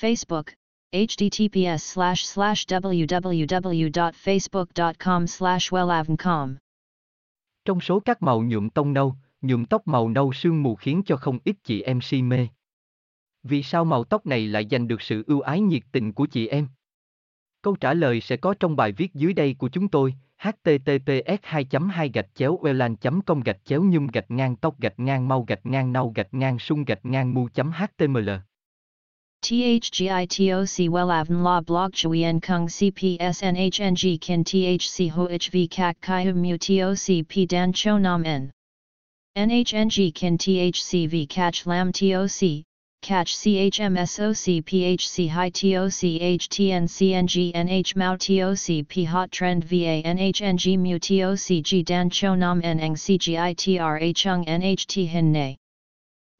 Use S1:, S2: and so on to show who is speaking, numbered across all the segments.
S1: Facebook, https slash slash www.facebook.com slash wellavncom.
S2: Trong số các màu nhuộm tông nâu, nhuộm tóc màu nâu sương mù khiến cho không ít chị em si mê. Vì sao màu tóc này lại giành được sự ưu ái nhiệt tình của chị em? Câu trả lời sẽ có trong bài viết dưới đây của chúng tôi, https 2 2 gạch chéo welan com gạch chéo nhung gạch ngang tóc gạch ngang mau gạch ngang nâu gạch ngang sung gạch ngang mu html
S1: THGITOC Wellavn La Blog Chuyen Kung CPSNHNG Kin THC HOHV Kak Kai Mu TOC P Dan Cho Nam N. NHNG Kin THCV Catch Lam TOC Catch CHMSOC PHC High TOC HTN CNG NH Mao TOC P Hot Trend VA NHNG Mu TOC G Dan Cho Nam N Eng CGITRA Chung NHT Hin Nay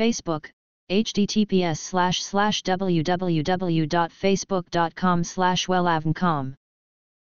S1: Facebook, https slash slash www.facebook.com slash wellavncom